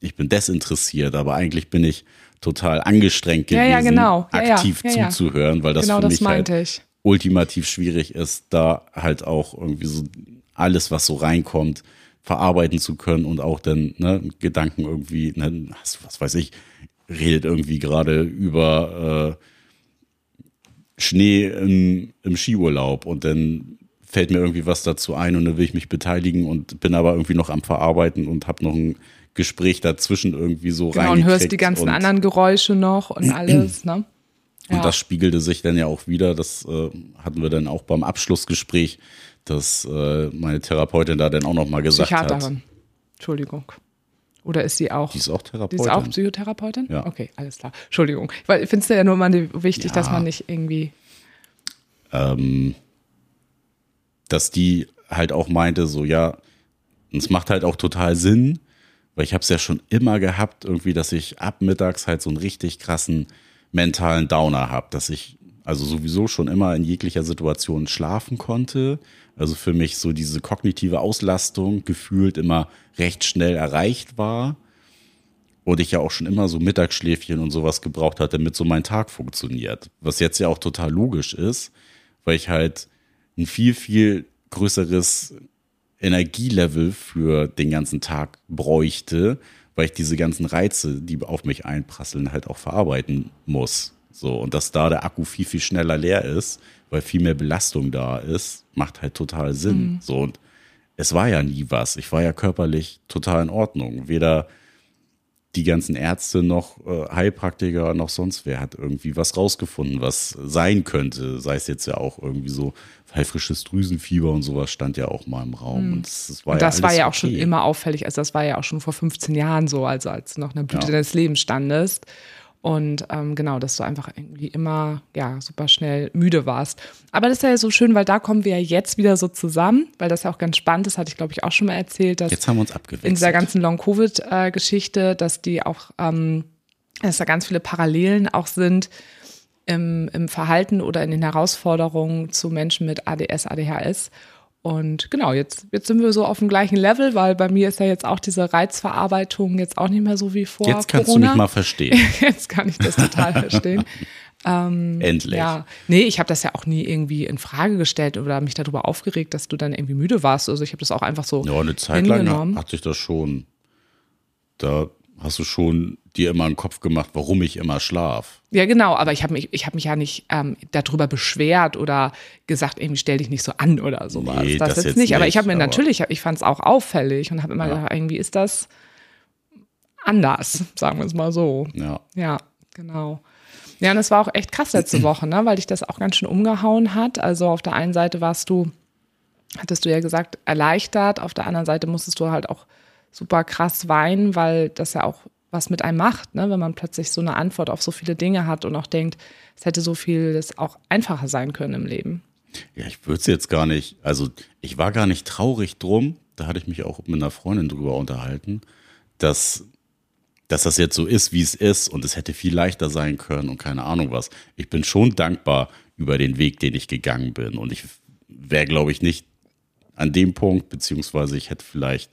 ich bin desinteressiert, aber eigentlich bin ich total angestrengt gewesen, ja, ja, genau. aktiv zuzuhören, weil das genau für mich das halt ich. Ultimativ schwierig ist, da halt auch irgendwie so alles, was so reinkommt, verarbeiten zu können und auch dann ne, Gedanken irgendwie, ne, was weiß ich, redet irgendwie gerade über äh, Schnee im, im Skiurlaub und dann fällt mir irgendwie was dazu ein und dann will ich mich beteiligen und bin aber irgendwie noch am Verarbeiten und habe noch ein Gespräch dazwischen irgendwie so genau, und hörst die ganzen anderen Geräusche noch und alles, ne? Ja. Und das spiegelte sich dann ja auch wieder, das äh, hatten wir dann auch beim Abschlussgespräch, dass äh, meine Therapeutin da dann auch nochmal gesagt Psychiaterin. hat. Entschuldigung. Oder ist sie auch? Die ist auch Therapeutin. Die ist auch Psychotherapeutin? Ja. Okay, alles klar. Entschuldigung. Weil ich finde es ja nur mal wichtig, ja. dass man nicht irgendwie. Ähm, dass die halt auch meinte, so ja, es macht halt auch total Sinn, weil ich habe es ja schon immer gehabt, irgendwie, dass ich ab mittags halt so einen richtig krassen mentalen Downer habe, dass ich also sowieso schon immer in jeglicher Situation schlafen konnte. Also für mich so diese kognitive Auslastung gefühlt immer recht schnell erreicht war. Und ich ja auch schon immer so Mittagsschläfchen und sowas gebraucht hatte, damit so mein Tag funktioniert. Was jetzt ja auch total logisch ist, weil ich halt ein viel, viel größeres Energielevel für den ganzen Tag bräuchte, weil ich diese ganzen Reize, die auf mich einprasseln, halt auch verarbeiten muss. So, und dass da der Akku viel, viel schneller leer ist, weil viel mehr Belastung da ist, macht halt total Sinn. Mhm. So, und es war ja nie was. Ich war ja körperlich total in Ordnung. Weder die ganzen Ärzte noch äh, Heilpraktiker noch sonst wer hat irgendwie was rausgefunden, was sein könnte. Sei es jetzt ja auch irgendwie so heilfrisches Drüsenfieber und sowas stand ja auch mal im Raum. Mhm. Und das, das war und das ja, war ja auch okay. schon immer auffällig. Also das war ja auch schon vor 15 Jahren so, also als du noch in der Blüte ja. deines Lebens standest. Und ähm, genau, dass du einfach irgendwie immer ja super schnell müde warst. Aber das ist ja so schön, weil da kommen wir ja jetzt wieder so zusammen, weil das ja auch ganz spannend ist, hatte ich glaube ich auch schon mal erzählt, dass jetzt haben wir uns abgewechselt. in dieser ganzen Long-Covid-Geschichte, dass die auch, ähm, dass da ganz viele Parallelen auch sind im, im Verhalten oder in den Herausforderungen zu Menschen mit ADS, ADHS. Und genau, jetzt, jetzt sind wir so auf dem gleichen Level, weil bei mir ist ja jetzt auch diese Reizverarbeitung jetzt auch nicht mehr so wie vor. Jetzt kannst Corona. du mich mal verstehen. jetzt kann ich das total verstehen. Ähm, Endlich. Ja, nee, ich habe das ja auch nie irgendwie in Frage gestellt oder mich darüber aufgeregt, dass du dann irgendwie müde warst. Also ich habe das auch einfach so. Ja, eine Zeit lang hat sich das schon. Da hast du schon dir immer einen Kopf gemacht, warum ich immer schlaf. Ja, genau, aber ich habe mich, ich hab mich ja nicht ähm, darüber beschwert oder gesagt, irgendwie stell dich nicht so an oder sowas. Nee, das, das jetzt jetzt nicht. Aber ich nicht, habe mir natürlich, ich fand es auch auffällig und habe immer Ja. gedacht, irgendwie ist das anders, sagen wir es mal so. Ja. Ja, genau. Ja, und es war auch echt krass letzte Woche, ne, weil dich das auch ganz schön umgehauen hat. Also auf der einen Seite warst du, hattest du ja gesagt, erleichtert, auf der anderen Seite musstest du halt auch super krass weinen, weil das ja auch was mit einem macht, ne, wenn man plötzlich so eine Antwort auf so viele Dinge hat und auch denkt, es hätte so vieles auch einfacher sein können im Leben. Ja, ich würde es jetzt gar nicht, also ich war gar nicht traurig drum, da hatte ich mich auch mit einer Freundin drüber unterhalten, dass, dass das jetzt so ist, wie es ist und es hätte viel leichter sein können und keine Ahnung was. Ich bin schon dankbar über den Weg, den ich gegangen bin und ich wäre, glaube ich, nicht an dem Punkt, beziehungsweise ich hätte vielleicht,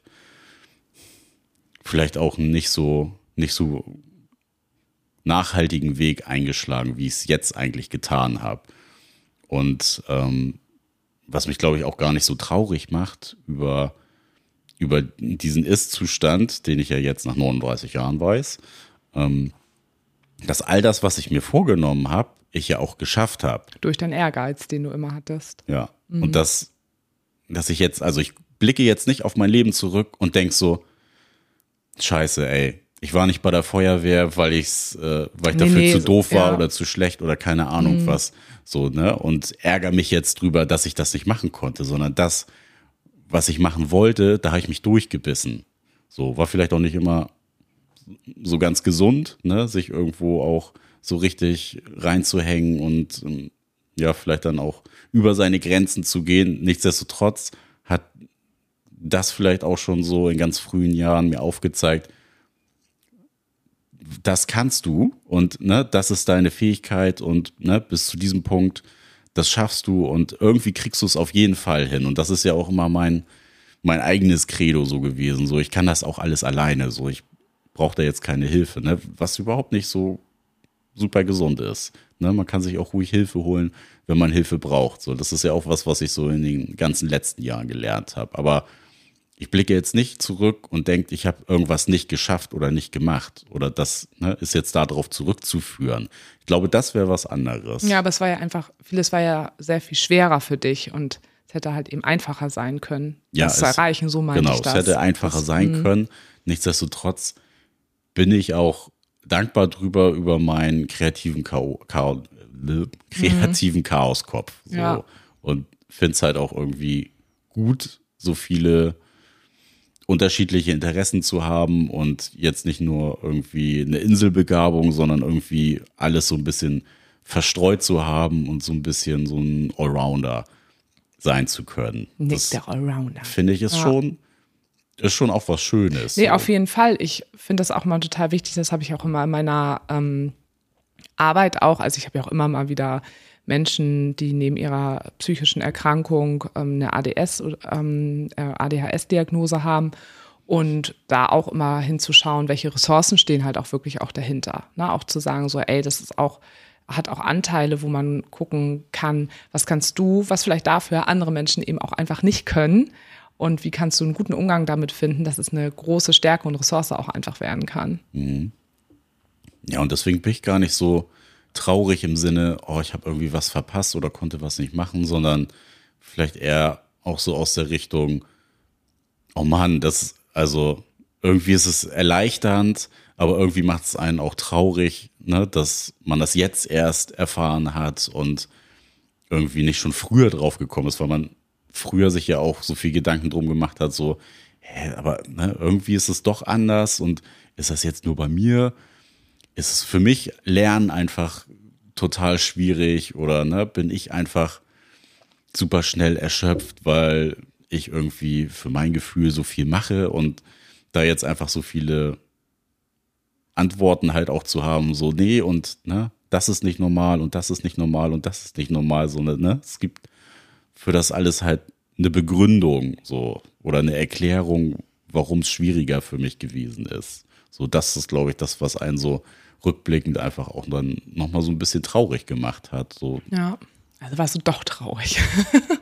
vielleicht auch nicht so, nicht so nachhaltigen Weg eingeschlagen, wie ich es jetzt eigentlich getan habe. Und ähm, was mich, glaube ich, auch gar nicht so traurig macht über, über diesen Ist-Zustand, den ich ja jetzt nach 39 Jahren weiß, ähm, dass all das, was ich mir vorgenommen habe, ich ja auch geschafft habe. Durch deinen Ehrgeiz, den du immer hattest. Ja. Und dass, dass ich jetzt, also ich blicke jetzt nicht auf mein Leben zurück und denk so, scheiße, ey, ich war nicht bei der Feuerwehr, weil ich's, äh, weil ich Nee, dafür nee, zu so- doof war ja. oder zu schlecht oder keine Ahnung was. So, ne? Und ärgere mich jetzt drüber, dass ich das nicht machen konnte, sondern das, was ich machen wollte, da habe ich mich durchgebissen. So, war vielleicht auch nicht immer so ganz gesund, ne, sich irgendwo auch so richtig reinzuhängen und ähm, ja, vielleicht dann auch über seine Grenzen zu gehen. Nichtsdestotrotz hat das vielleicht auch schon so in ganz frühen Jahren mir aufgezeigt, das kannst du und ne, das ist deine Fähigkeit und ne, bis zu diesem Punkt, das schaffst du und irgendwie kriegst du es auf jeden Fall hin. Und das ist ja auch immer mein, mein eigenes Credo so gewesen. So, ich kann das auch alles alleine. So, ich brauche da jetzt keine Hilfe, ne? was überhaupt nicht so super gesund ist. Ne? Man kann sich auch ruhig Hilfe holen, wenn man Hilfe braucht. So, das ist ja auch was, was ich so in den ganzen letzten Jahren gelernt habe. Aber ich blicke jetzt nicht zurück und denke, ich habe irgendwas nicht geschafft oder nicht gemacht. Oder das ne, ist jetzt darauf zurückzuführen. Ich glaube, das wäre was anderes. Ja, aber es war ja einfach, vieles war ja sehr viel schwerer für dich und es hätte halt eben einfacher sein können, Ja, das zu es- erreichen. So meine Genau, ich das. es hätte einfacher Das- sein können. Nichtsdestotrotz bin ich auch dankbar drüber über meinen kreativen Chao Chao äh, kreativen Chaoskopf. So. Mhm. Ja. Und finde es halt auch irgendwie gut, so viele unterschiedliche Interessen zu haben und jetzt nicht nur irgendwie eine Inselbegabung, sondern irgendwie alles so ein bisschen verstreut zu haben und so ein bisschen so ein Allrounder sein zu können. Nick, Das der Allrounder. finde ich ist Ja. schon ist schon auch was Schönes. Nee, so. auf jeden Fall. Ich finde das auch mal total wichtig. Das habe ich auch immer in meiner ähm, Arbeit auch. Also ich habe ja auch immer mal wieder Menschen, die neben ihrer psychischen Erkrankung ähm, eine ADS ähm, äh, ADHS-Diagnose haben und da auch immer hinzuschauen, welche Ressourcen stehen halt auch wirklich auch dahinter. Ne? Auch zu sagen, so, ey, das ist auch hat auch Anteile, wo man gucken kann, was kannst du, was vielleicht dafür andere Menschen eben auch einfach nicht können und wie kannst du einen guten Umgang damit finden, dass es eine große Stärke und Ressource auch einfach werden kann. Ja, und deswegen bin ich gar nicht so traurig im Sinne, oh, ich habe irgendwie was verpasst oder konnte was nicht machen, sondern vielleicht eher auch so aus der Richtung, oh Mann, das, also irgendwie ist es erleichternd, aber irgendwie macht es einen auch traurig, ne, dass man das jetzt erst erfahren hat und irgendwie nicht schon früher drauf gekommen ist, weil man früher sich ja auch so viel Gedanken drum gemacht hat, so, hä, aber ne, irgendwie ist es doch anders und ist das jetzt nur bei mir? Ist es für mich Lernen einfach total schwierig oder ne, bin ich einfach super schnell erschöpft, weil ich irgendwie für mein Gefühl so viel mache und da jetzt einfach so viele Antworten halt auch zu haben, so, nee, und ne, das ist nicht normal und das ist nicht normal und das ist nicht normal, so, ne, es gibt für das alles halt eine Begründung, so, oder eine Erklärung, warum es schwieriger für mich gewesen ist. So, das ist, glaube ich, das, was einen so rückblickend einfach auch dann nochmal so ein bisschen traurig gemacht hat. So, Ja. Also warst du doch traurig.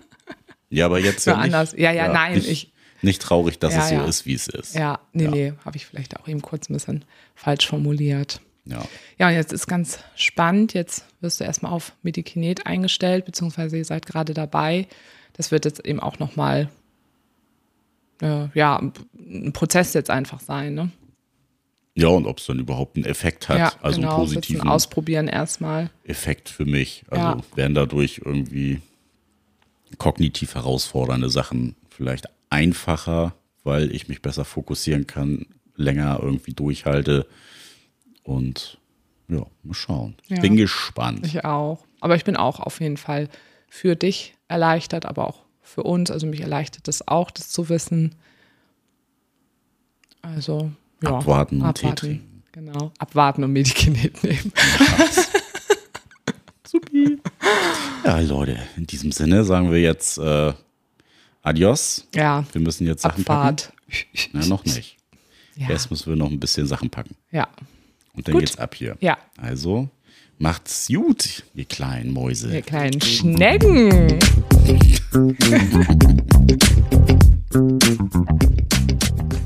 ja, aber jetzt ja nicht, anders. Ja, ja, nein, nicht, ich- Nicht traurig, dass Ja, es so ja. ist, wie es ist. Ja, nee, Ja. nee, habe ich vielleicht auch eben kurz ein bisschen falsch formuliert. Ja. Ja, und jetzt ist ganz spannend. Jetzt wirst du erstmal auf Medikinet eingestellt, beziehungsweise ihr seid gerade dabei. Das wird jetzt eben auch nochmal, äh, ja, ein Prozess jetzt einfach sein, ne? Ja, und ob es dann überhaupt einen Effekt hat, ja, also genau, einen positiven ausprobieren erstmal. Effekt für mich. Also Ja. werden dadurch irgendwie kognitiv herausfordernde Sachen vielleicht einfacher, weil ich mich besser fokussieren kann, länger irgendwie durchhalte und ja, mal schauen. Ja. Bin gespannt. Ich auch. Aber ich bin auch auf jeden Fall für dich erleichtert, aber auch für uns. Also mich erleichtert das auch, das zu wissen. Also, ja. Abwarten und Tee trinken. Genau. Abwarten und Medikinet nehmen. Supi. Ja, Leute, in diesem Sinne sagen wir jetzt äh, Adios. Ja. Wir müssen jetzt Sachen Abfahrt. packen. Na, noch nicht. Ja. Erst müssen wir noch ein bisschen Sachen packen. Ja. Und dann Gut. geht's ab hier. Ja. Also, macht's gut, ihr kleinen Mäuse. Ihr kleinen Schnecken.